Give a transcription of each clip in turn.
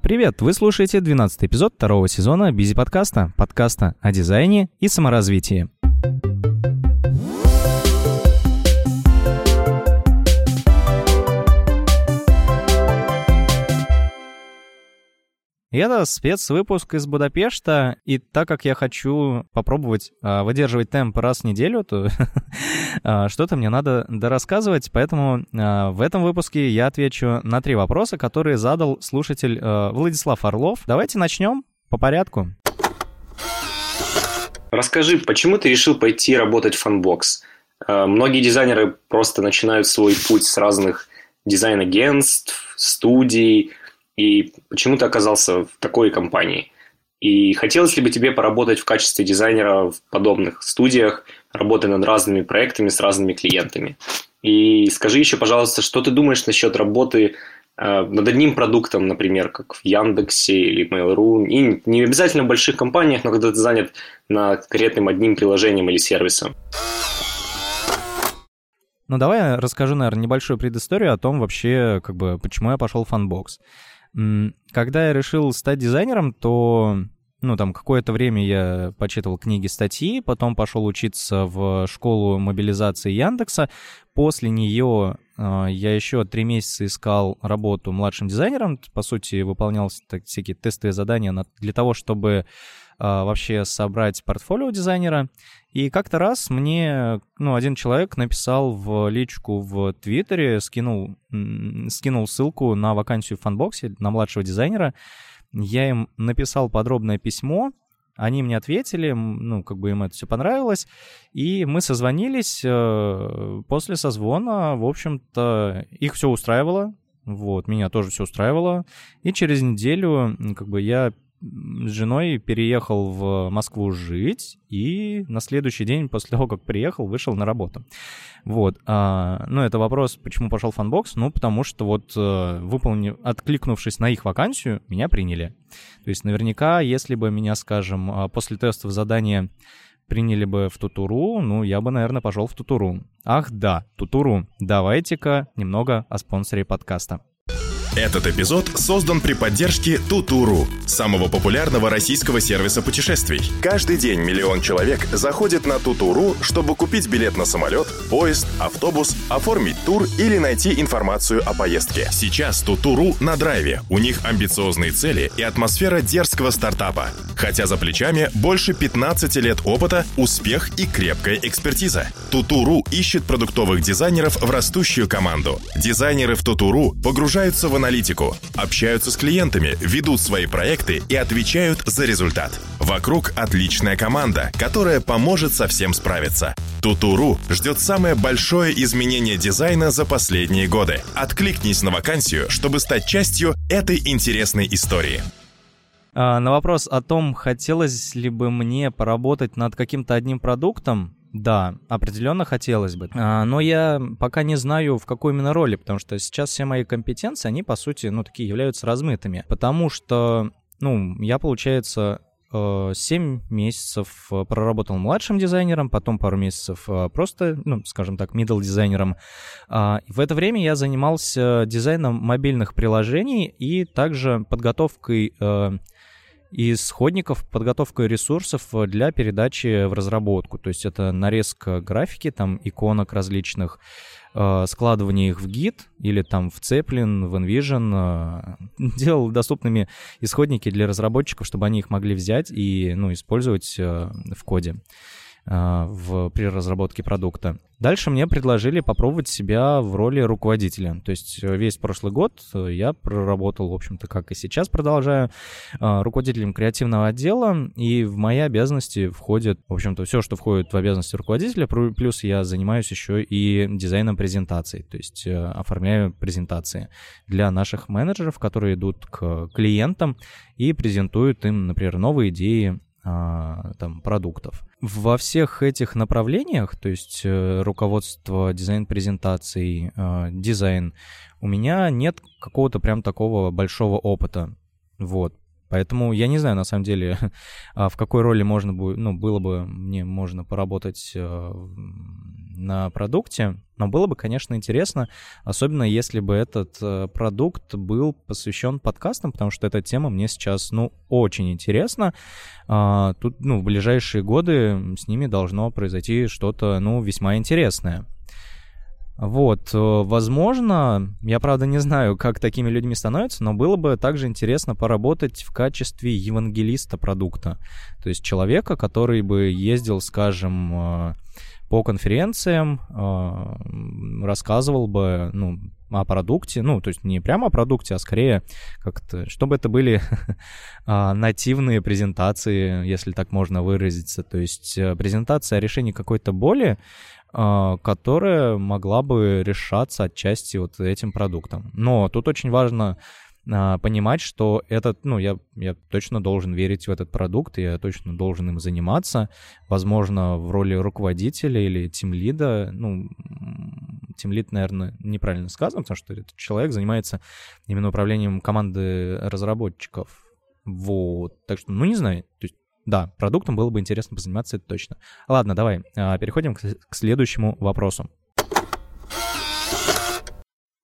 Привет! Вы слушаете 12 эпизод второго сезона Бизи подкаста, подкаста о дизайне и саморазвитии. И это спецвыпуск из Будапешта, и так как я хочу попробовать а, выдерживать темп раз в неделю, то а, что-то мне надо дорассказывать, поэтому а, в этом выпуске я отвечу на три вопроса, которые задал слушатель Владислав Орлов. Давайте начнем по порядку. Расскажи, почему ты решил пойти работать в? А, многие дизайнеры просто начинают свой путь с разных дизайн-агентств, студий, и почему ты оказался в такой компании? И хотелось ли бы тебе поработать в качестве дизайнера в подобных студиях, работая над разными проектами с разными клиентами? И скажи еще, пожалуйста, что ты думаешь насчет работы э, над одним продуктом, например, как в Яндексе или Mail.ru, и не обязательно в больших компаниях, но когда ты занят над конкретным одним приложением или сервисом? Ну, давай я расскажу, наверное, небольшую предысторию о том вообще, как бы, почему я пошел в Funbox. Когда я решил стать дизайнером, то ну, там какое-то время я почитывал книги, статьи, потом пошел учиться в школу мобилизации Яндекса. После нее э, я еще три месяца искал работу младшим дизайнером. По сути, выполнял так, всякие тестовые задания на, для того, чтобы а, вообще собрать портфолио дизайнера. И как-то раз мне, ну, один человек написал в личку в Твиттере, скинул, скинул ссылку на вакансию в фанбоксе на младшего дизайнера. Я им написал подробное письмо, они мне ответили, ну, как бы им это все понравилось, и мы созвонились. Э, после созвона, в общем-то, их все устраивало, вот, меня тоже все устраивало. И через неделю, как бы, я с женой переехал в Москву жить, и на следующий день после того, как приехал, вышел на работу. Вот. А, ну, это вопрос, почему пошел FunBox? Ну, потому что вот э, выполнив, откликнувшись на их вакансию, меня приняли. То есть наверняка, если бы меня, скажем, а, после тестов задания приняли бы в Тутуру, ну, я бы, наверное, пошел в Тутуру. Ах да, Тутуру, давайте-ка немного о спонсоре подкаста. Этот эпизод создан при поддержке Тутуру, самого популярного российского сервиса путешествий. Каждый день миллион человек заходит на Тутуру, чтобы купить билет на самолет, поезд, автобус, оформить тур или найти информацию о поездке. Сейчас Тутуру на драйве. У них амбициозные цели и атмосфера дерзкого стартапа. Хотя за плечами больше 15 лет опыта, успех и крепкая экспертиза. Тутуру ищет продуктовых дизайнеров в растущую команду. Дизайнеры в Тутуру погружаются в аналитику, общаются с клиентами, ведут свои проекты и отвечают за результат. Вокруг отличная команда, которая поможет со всем справиться. Тутуру ждет самое большое изменение дизайна за последние годы. Откликнись на вакансию, чтобы стать частью этой интересной истории. А, на вопрос о том, хотелось ли бы мне поработать над каким-то одним продуктом, да, определенно хотелось бы. А, но я пока не знаю, в какой именно роли, потому что сейчас все мои компетенции, они, по сути, ну, такие являются размытыми. Потому что, ну, я, получается, 7 э, месяцев э, проработал младшим дизайнером, потом пару месяцев э, просто, ну, скажем так, middle дизайнером. А, в это время я занимался дизайном мобильных приложений и также подготовкой исходников, подготовкой ресурсов для передачи в разработку. То есть это нарезка графики, там иконок различных, э, складывание их в гид или там в Zeppelin, в InVision, э, делал доступными исходники для разработчиков, чтобы они их могли взять и ну, использовать э, в коде. А, в, при разработке продукта. Дальше мне предложили попробовать себя в роли руководителя. То есть э, весь прошлый год э, я проработал, в общем-то, как и сейчас продолжаю, руководителем креативного отдела, и в мои обязанности входит, в общем-то, все, что входит в обязанности руководителя, плюс я занимаюсь еще и дизайном презентаций, то есть э, оформляю презентации для наших менеджеров, которые идут к клиентам и презентуют им, например, новые идеи там, продуктов. Во всех этих направлениях, то есть э, руководство, дизайн презентаций, э, дизайн, у меня нет какого-то прям такого большого опыта. Вот. Поэтому я не знаю, на самом деле, а в какой роли можно будет, ну, было бы мне можно поработать э, на продукте, но было бы, конечно, интересно, особенно если бы этот э, продукт был посвящен подкастам, потому что эта тема мне сейчас, ну, очень интересна. А, тут, ну, в ближайшие годы с ними должно произойти что-то, ну, весьма интересное. Вот, э, возможно, я правда не знаю, как такими людьми становятся, но было бы также интересно поработать в качестве евангелиста продукта. То есть человека, который бы ездил, скажем, э, по конференциям, э, рассказывал бы, ну, о продукте, ну, то есть не прямо о продукте, а скорее как-то, чтобы это были а, нативные презентации, если так можно выразиться, то есть презентация о решении какой-то боли, а, которая могла бы решаться отчасти вот этим продуктом. Но тут очень важно понимать, что этот, ну, я, я точно должен верить в этот продукт, я точно должен им заниматься, возможно, в роли руководителя или тимлида, ну, тимлид, наверное, неправильно сказано, потому что этот человек занимается именно управлением команды разработчиков, вот, так что, ну, не знаю, то есть да, продуктом было бы интересно позаниматься, это точно. Ладно, давай, а, переходим к следующему вопросу.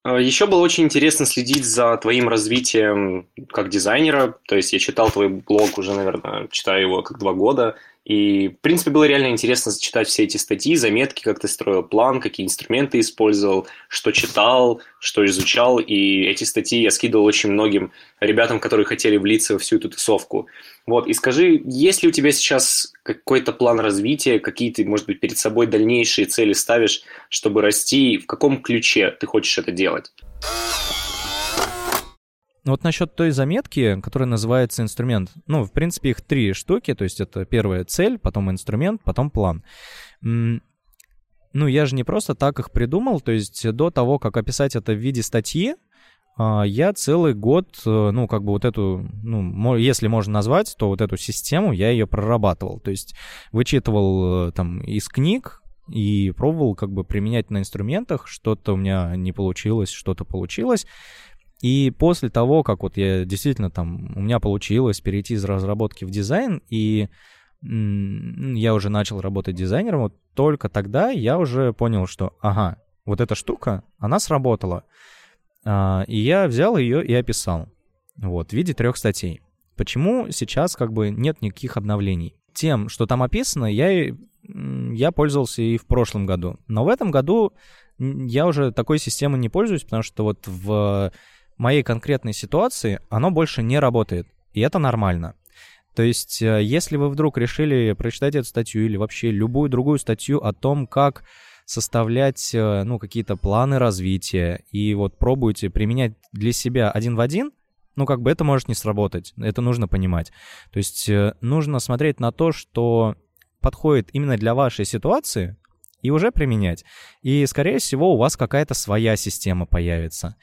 А, Еще было очень интересно следить за твоим развитием как дизайнера. То есть я читал твой блог уже, наверное, читаю его как два года. И, в принципе, было реально интересно читать все эти статьи, заметки, как ты строил план, какие инструменты использовал, что читал, что изучал. И эти статьи я скидывал очень многим ребятам, которые хотели влиться во всю эту тусовку. Вот, и скажи, есть ли у тебя сейчас какой-то план развития, какие ты, может быть, перед собой дальнейшие цели ставишь, чтобы расти, в каком ключе ты хочешь это делать? Ну вот насчет той заметки, которая называется инструмент. Ну, в принципе, их три штуки. То есть это первая цель, потом инструмент, потом план. Ну, я же не просто так их придумал. То есть до того, как описать это в виде статьи, а, я целый год, э, ну, как бы вот эту, ну, если можно назвать, то вот эту систему я ее прорабатывал. То есть вычитывал э, там из книг, и пробовал как бы применять на инструментах, что-то у меня не получилось, что-то получилось. И после того, как вот я действительно там, у меня получилось перейти из разработки в дизайн, и я уже начал работать дизайнером, вот только тогда я уже понял, что, ага, вот эта штука, она сработала. А, и я взял ее и описал. Вот, в виде трех статей. Почему сейчас как бы нет никаких обновлений? Тем, что там описано, я, я пользовался и в прошлом году. Но в этом году я уже такой системой не пользуюсь, потому что вот в моей конкретной ситуации оно больше не работает. И это нормально. То есть, э, если вы вдруг решили прочитать эту статью или вообще любую другую статью о том, как составлять, э, ну, какие-то планы развития, и вот пробуете применять для себя один в один, ну, как бы это может не сработать, это нужно понимать. То есть, э, нужно смотреть на то, что подходит именно для вашей ситуации, и уже применять. И, скорее всего, у вас какая-то своя система появится.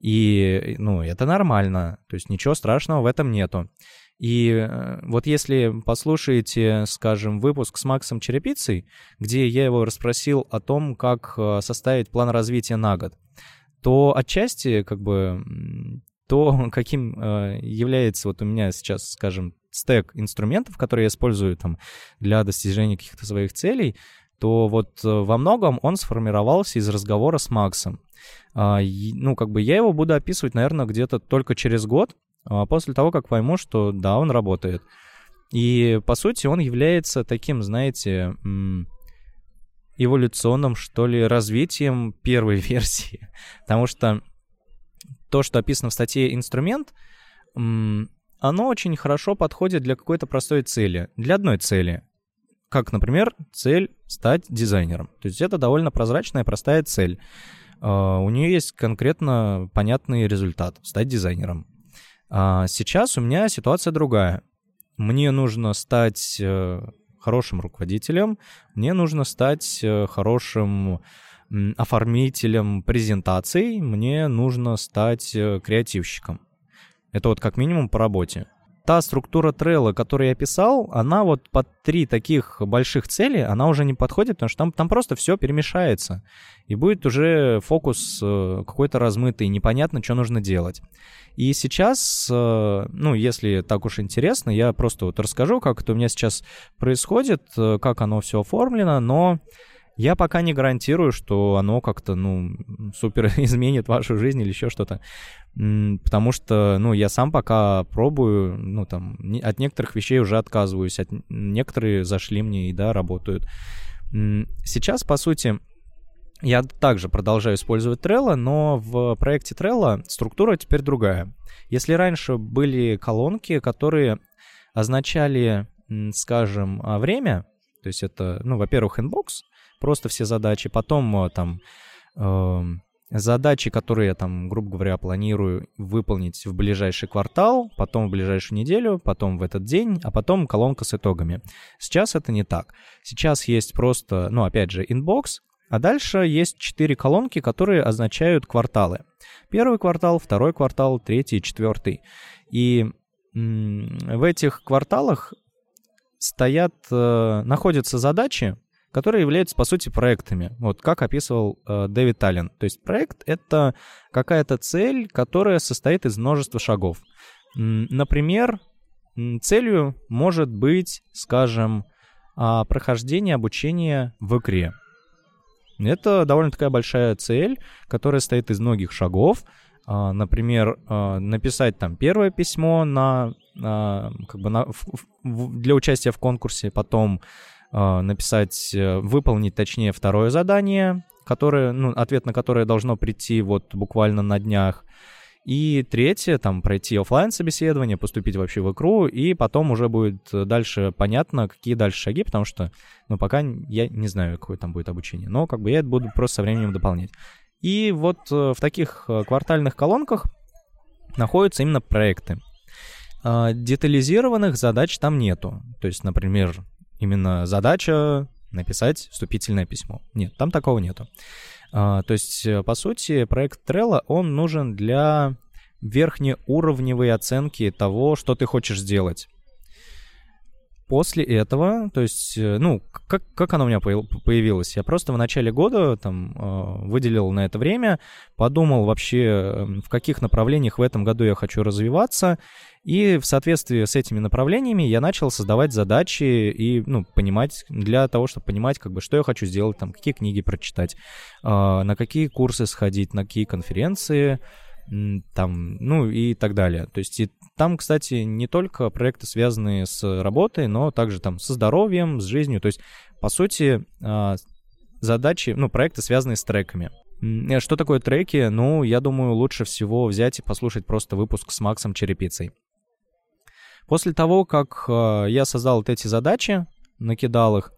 И, ну, это нормально, то есть ничего страшного в этом нету. И э, вот если послушаете, скажем, выпуск с Максом Черепицей, где я его расспросил о том, как э, составить план развития на год, то отчасти, как бы, то, каким э, является вот у меня сейчас, скажем, стек инструментов, которые я использую там для достижения каких-то своих целей, то вот во многом он сформировался из разговора с Максом. А, ну, как бы я его буду описывать, наверное, где-то только через год, а, после того, как пойму, что да, он работает. И, по сути, он является таким, знаете, эволюционным, что ли, развитием первой версии. Потому что то, что описано в статье «Инструмент», оно очень хорошо подходит для какой-то простой цели, для одной цели. Как, например, цель стать дизайнером. То есть это довольно прозрачная, простая цель. А, у нее есть конкретно понятный результат — стать дизайнером. А сейчас у меня ситуация другая. Мне нужно стать э, хорошим руководителем, мне нужно стать э, хорошим оформителем презентаций, мне нужно стать э, креативщиком. Это вот как минимум по работе та структура трейла, которую я писал, она вот под три таких больших цели, она уже не подходит, потому что там, там просто все перемешается. И будет уже фокус э, какой-то размытый, непонятно, что нужно делать. И сейчас, э, ну, если так уж интересно, я просто вот расскажу, как это у меня сейчас происходит, э, как оно все оформлено, но Я пока не гарантирую, что оно как-то, ну, супер изменит вашу жизнь или еще что-то. Потому что, ну, я сам пока пробую, ну, там, от некоторых вещей уже отказываюсь, от некоторые зашли мне и, да, работают. Сейчас, по сути, я также продолжаю использовать Trello, но в проекте Trello структура теперь другая. Если раньше были колонки, которые означали, скажем, а, время, то есть это, ну, во-первых, inbox, просто все задачи, потом а, там э, задачи, которые я там, грубо говоря, планирую выполнить в ближайший квартал, потом в ближайшую неделю, потом в этот день, а потом колонка с итогами. Сейчас это не так. Сейчас есть просто, ну, опять же, inbox, а дальше есть четыре колонки, которые означают кварталы. Первый квартал, второй квартал, третий, четвертый. И в этих кварталах стоят, э, находятся задачи, которые являются, по сути, проектами. Вот как описывал э, Дэвид Таллен. То есть проект — это какая-то цель, которая состоит из множества шагов. Например, целью может быть, скажем, э, прохождение обучения в игре. Это довольно такая большая цель, которая состоит из многих шагов. А, например, а, написать там первое письмо на, а, как бы на, для участия в конкурсе, потом написать, э, выполнить, точнее, второе задание, которое, ну, ответ на которое должно прийти вот буквально на днях. И третье, там, пройти офлайн собеседование, поступить вообще в икру, и потом уже будет дальше понятно, какие дальше шаги, потому что, ну, пока я не знаю, какое там будет обучение. Но, как бы, я это буду просто со временем дополнять. И вот э, в таких э, квартальных колонках находятся именно проекты. А, детализированных задач там нету. То есть, например, именно задача написать вступительное письмо. Нет, там такого нету. А, то есть, э, по сути, проект Trello, он нужен для верхнеуровневой оценки того, что ты хочешь сделать. После этого, то есть, э, ну, как, как оно у меня появилось? Я просто в начале года там э, выделил на это время, подумал вообще, эм, в каких направлениях в этом году я хочу развиваться, и в соответствии с этими направлениями я начал создавать задачи и, ну, понимать, для того, чтобы понимать, как бы, что я хочу сделать, там, какие книги прочитать, э, на какие курсы сходить, на какие конференции, там, ну и так далее. То есть и там, кстати, не только проекты, связанные с работой, но также там со здоровьем, с жизнью. То есть, по сути, а, задачи, ну, проекты, связанные с треками. Э, что такое треки? Ну, я думаю, лучше всего взять и послушать просто выпуск с Максом Черепицей. После того, как э, я создал вот эти задачи, накидал их,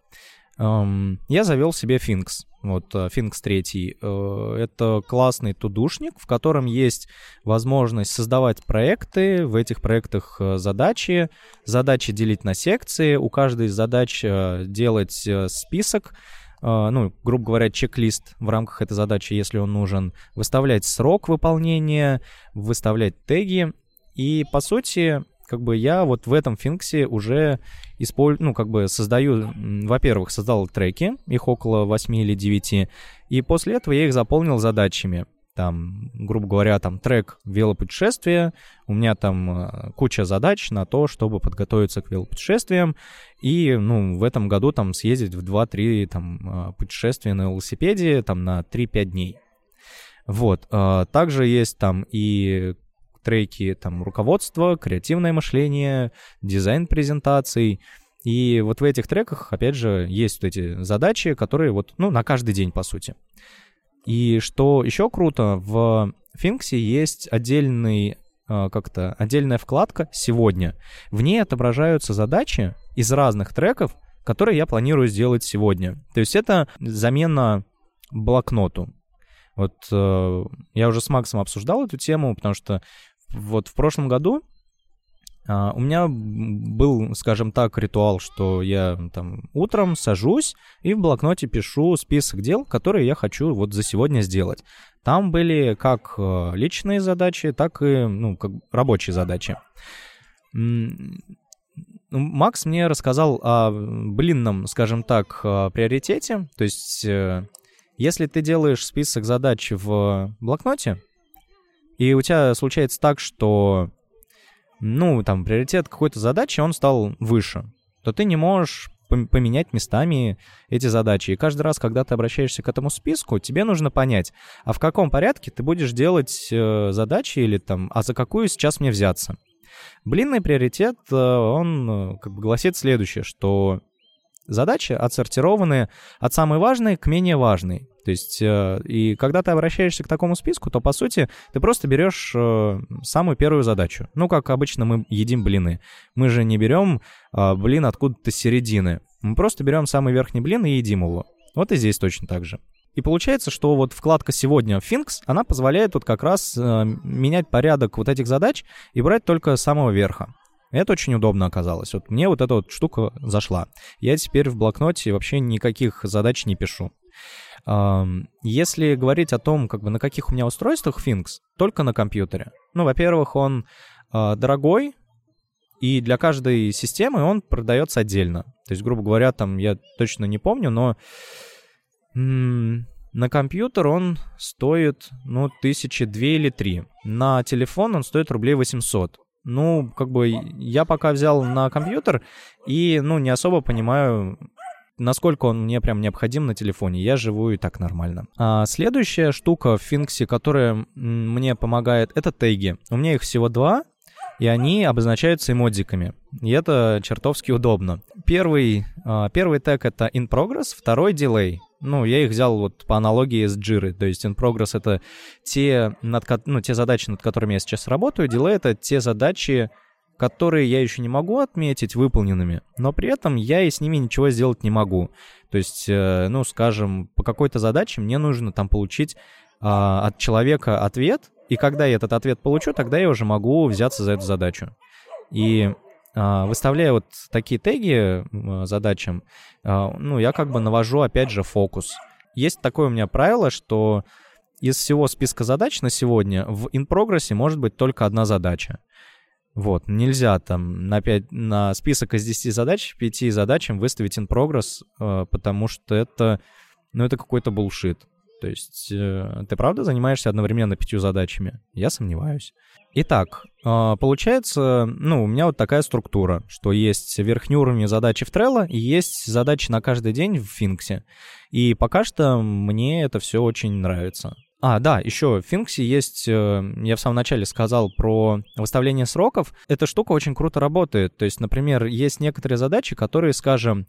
эм, я завел себе Finks. Вот э, 3. Э, это классный тудушник, в котором есть возможность создавать проекты, в этих проектах э, задачи, задачи делить на секции, у каждой из задач делать список, ну, грубо говоря, чек-лист в рамках этой задачи, если он нужен, выставлять срок выполнения, выставлять теги. И, по сути, как бы я вот в этом финксе уже использую, ну, как бы создаю, во-первых, создал треки, их около 8 или 9, и после этого я их заполнил задачами. Там, грубо говоря, там трек велопутешествия, у меня там э, куча задач на то, чтобы подготовиться к велопутешествиям, и, ну, в этом году там съездить в 2-3 там э, путешествия на велосипеде, там на 3-5 дней. Вот. Э, также есть там и треки там руководство, креативное мышление, дизайн презентаций. И вот в этих треках, опять же, есть вот эти задачи, которые вот, ну, на каждый день, по сути. И что еще круто, в Финксе есть отдельный а, как-то отдельная вкладка «Сегодня». В ней отображаются задачи из разных треков, которые я планирую сделать сегодня. То есть это замена блокноту. Вот э, я уже с Максом обсуждал эту тему, потому что вот в прошлом году Uh, у меня был, скажем так, ритуал, что я там утром сажусь и в блокноте пишу список дел, которые я хочу вот за сегодня сделать. Там были как личные задачи, так и ну, как рабочие задачи. Макс мне рассказал о блинном, скажем так, приоритете. То есть, э, если ты делаешь список задач в блокноте, и у тебя случается так, что, ну, там, приоритет какой-то задачи, он стал выше, то ты не можешь поменять местами эти задачи. И каждый раз, когда ты обращаешься к этому списку, тебе нужно понять, а в каком порядке ты будешь делать э, задачи или там, а за какую сейчас мне взяться. Блинный приоритет, э, он э, как бы гласит следующее, что задачи отсортированы от самой важной к менее важной. То есть, э, и когда ты обращаешься к такому списку, то, по сути, ты просто берешь э, самую первую задачу. Ну, как обычно мы едим блины. Мы же не берем э, блин откуда-то середины. Мы просто берем самый верхний блин и едим его. Вот и здесь точно так же. И получается, что вот вкладка «Сегодня» Finks, она позволяет вот как раз э, менять порядок вот этих задач и брать только самого верха. Это очень удобно оказалось. Вот мне вот эта вот штука зашла. Я теперь в блокноте вообще никаких задач не пишу. Если говорить о том, как бы на каких у меня устройствах Finks, только на компьютере. Ну, во-первых, он а, дорогой, и для каждой системы он продается отдельно. То есть, грубо говоря, там я точно не помню, но на компьютер он стоит, ну, тысячи две или три. На телефон он стоит рублей 800. Ну, как бы я пока взял на компьютер и, ну, не особо понимаю, насколько он мне прям необходим на телефоне. Я живу и так нормально. А следующая штука в Финксе, которая мне помогает, это теги. У меня их всего два, и они обозначаются эмодзиками. И это чертовски удобно. Первый, а, первый тег — это in progress, второй — delay. Ну, я их взял вот по аналогии с Jira. То есть in progress — это те, над, ну, те задачи, над которыми я сейчас работаю. Delay — это те задачи, которые я еще не могу отметить выполненными, но при этом я и с ними ничего сделать не могу. То есть, э, ну, скажем, по какой-то задаче мне нужно там получить а, от человека ответ, и когда я этот ответ получу, тогда я уже могу взяться за эту задачу. И а, выставляя вот такие теги задачам, а, ну, я как бы навожу, опять же, фокус. Есть такое у меня правило, что из всего списка задач на сегодня в in progress может быть только одна задача. Вот, нельзя там на, 5, на список из 10 задач, 5 задачам выставить in progress, э, потому что это, ну, это какой-то булшит. То есть э, ты правда занимаешься одновременно пятью задачами? Я сомневаюсь. Итак, э, получается, ну, у меня вот такая структура, что есть верхний уровень задачи в Trello и есть задачи на каждый день в Финксе. И пока что мне это все очень нравится. А, да, еще в Финксе есть, э, я в самом начале сказал про выставление сроков. Эта штука очень круто работает. То есть, например, есть некоторые задачи, которые, скажем,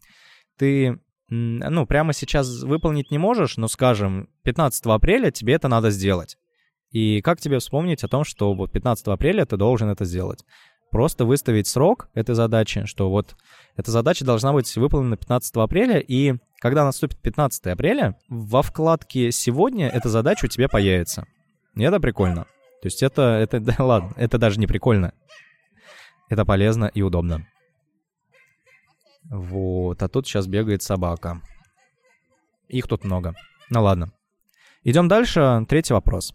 ты ну, прямо сейчас выполнить не можешь, но, скажем, 15 апреля тебе это надо сделать. И как тебе вспомнить о том, что вот 15 апреля ты должен это сделать? Просто выставить срок этой задачи, что вот эта задача должна быть выполнена 15 апреля, и когда наступит 15 апреля, во вкладке «Сегодня» эта задача у тебя появится. И это прикольно. То есть это, это, да ладно, это даже не прикольно. Это полезно и удобно. Вот, а тут сейчас бегает собака. Их тут много. Ну ладно. Идем дальше. Третий вопрос.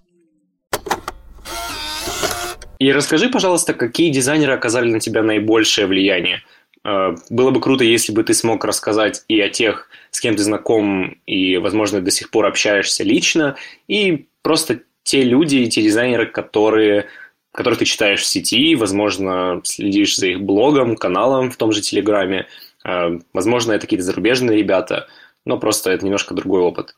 И расскажи, пожалуйста, какие дизайнеры оказали на тебя наибольшее влияние? Э, было бы круто, если бы ты смог рассказать и о тех, с кем ты знаком и, возможно, до сих пор общаешься лично, и просто те люди те дизайнеры, которые, которых ты читаешь в сети, возможно, следишь за их блогом, каналом в том же Телеграме. Э, возможно, это какие-то зарубежные ребята, но просто это немножко другой опыт.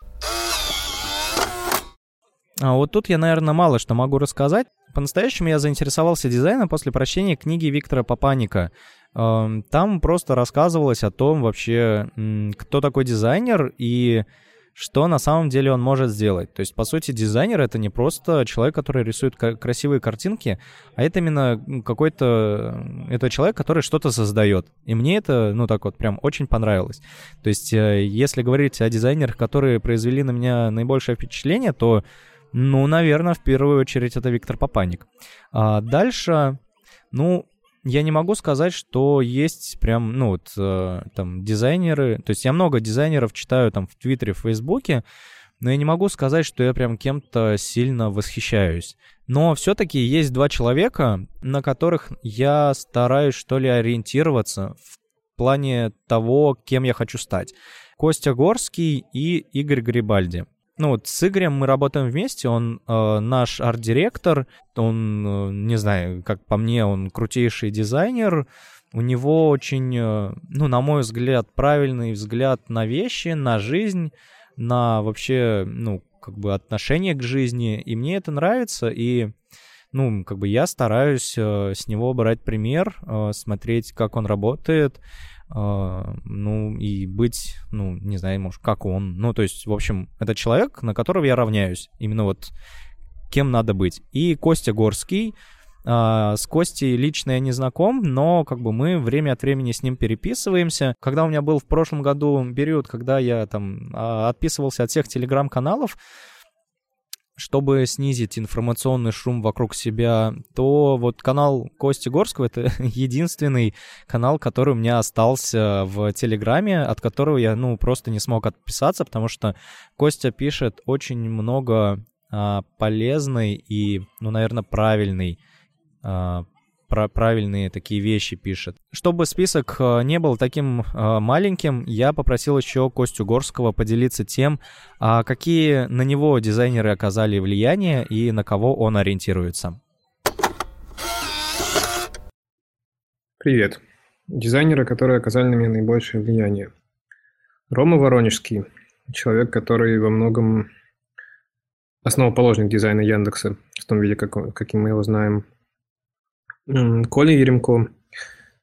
А вот тут я, наверное, мало что могу рассказать. По-настоящему я заинтересовался дизайном после прочтения книги Виктора Папаника там просто рассказывалось о том вообще, кто такой дизайнер и что на самом деле он может сделать. То есть, по сути, дизайнер — это не просто человек, который рисует красивые картинки, а это именно какой-то... Это человек, который что-то создает. И мне это, ну, так вот, прям очень понравилось. То есть, э, если говорить о дизайнерах, которые произвели на меня наибольшее впечатление, то, ну, наверное, в первую очередь это Виктор Папаник. А дальше, ну, я не могу сказать, что есть прям, ну, вот, э, там, дизайнеры. То есть я много дизайнеров читаю там в Твиттере, в Фейсбуке, но я не могу сказать, что я прям кем-то сильно восхищаюсь. Но все-таки есть два человека, на которых я стараюсь, что ли, ориентироваться в плане того, кем я хочу стать. Костя Горский и Игорь Грибальди. Ну вот с Игорем мы работаем вместе, он э, наш арт-директор, он, э, не знаю, как по мне, он крутейший дизайнер, у него очень, э, ну, на мой взгляд, правильный взгляд на вещи, на жизнь, на вообще, ну, как бы отношение к жизни, и мне это нравится, и, ну, как бы я стараюсь э, с него брать пример, э, смотреть, как он работает, ну, и быть, ну, не знаю, может, как он. Ну, то есть, в общем, это человек, на которого я равняюсь. Именно вот кем надо быть. И Костя Горский, Uh, с Костей лично я не знаком, но как бы мы время от времени с ним переписываемся. Когда у меня был в прошлом году период, когда я там uh, отписывался от всех телеграм-каналов, чтобы снизить информационный шум вокруг себя, то вот канал Кости Горского — это единственный канал, который у меня остался в Телеграме, от которого я, ну, просто не смог отписаться, потому что Костя пишет очень много а, полезной и, ну, наверное, правильной а, про правильные такие вещи пишет. Чтобы список э, не был таким э, маленьким, я попросил еще Костю Горского поделиться тем, а какие на него дизайнеры оказали влияние и на кого он ориентируется. Привет. Дизайнеры, которые оказали на меня наибольшее влияние. Рома Воронежский, человек, который во многом основоположник дизайна Яндекса, в том виде, как, каким мы его знаем – Коля Еремко.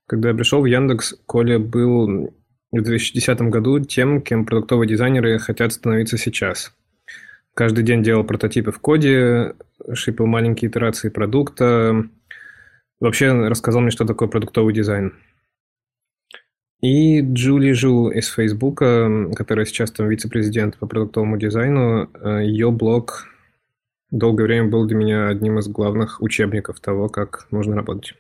Когда я пришел в Яндекс, Коля был в 2010 году тем, кем продуктовые дизайнеры хотят становиться сейчас. Каждый день делал прототипы в коде, шипил маленькие итерации продукта. Вообще рассказал мне, что такое продуктовый дизайн. И Джули Жу из Фейсбука, которая сейчас там вице-президент по продуктовому дизайну, э, ее блог долгое время был для меня одним из главных учебников того, как нужно работать.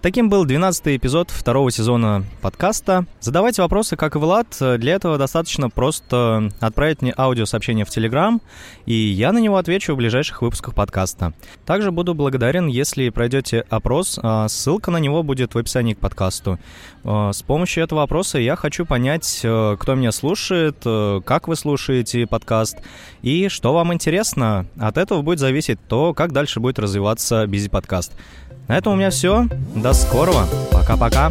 Таким был 12 эпизод второго сезона подкаста. Задавайте вопросы, как и Влад. Для этого достаточно просто отправить мне аудиосообщение в Телеграм, и я на него отвечу в ближайших выпусках подкаста. Также буду благодарен, если пройдете опрос. А, ссылка на него будет в описании к подкасту. А, с помощью этого опроса я хочу понять, э, кто меня слушает, э, как вы слушаете подкаст и что вам интересно. От этого будет зависеть то, как дальше будет развиваться Бизи подкаст. На этом у меня все. До скорого. Пока-пока.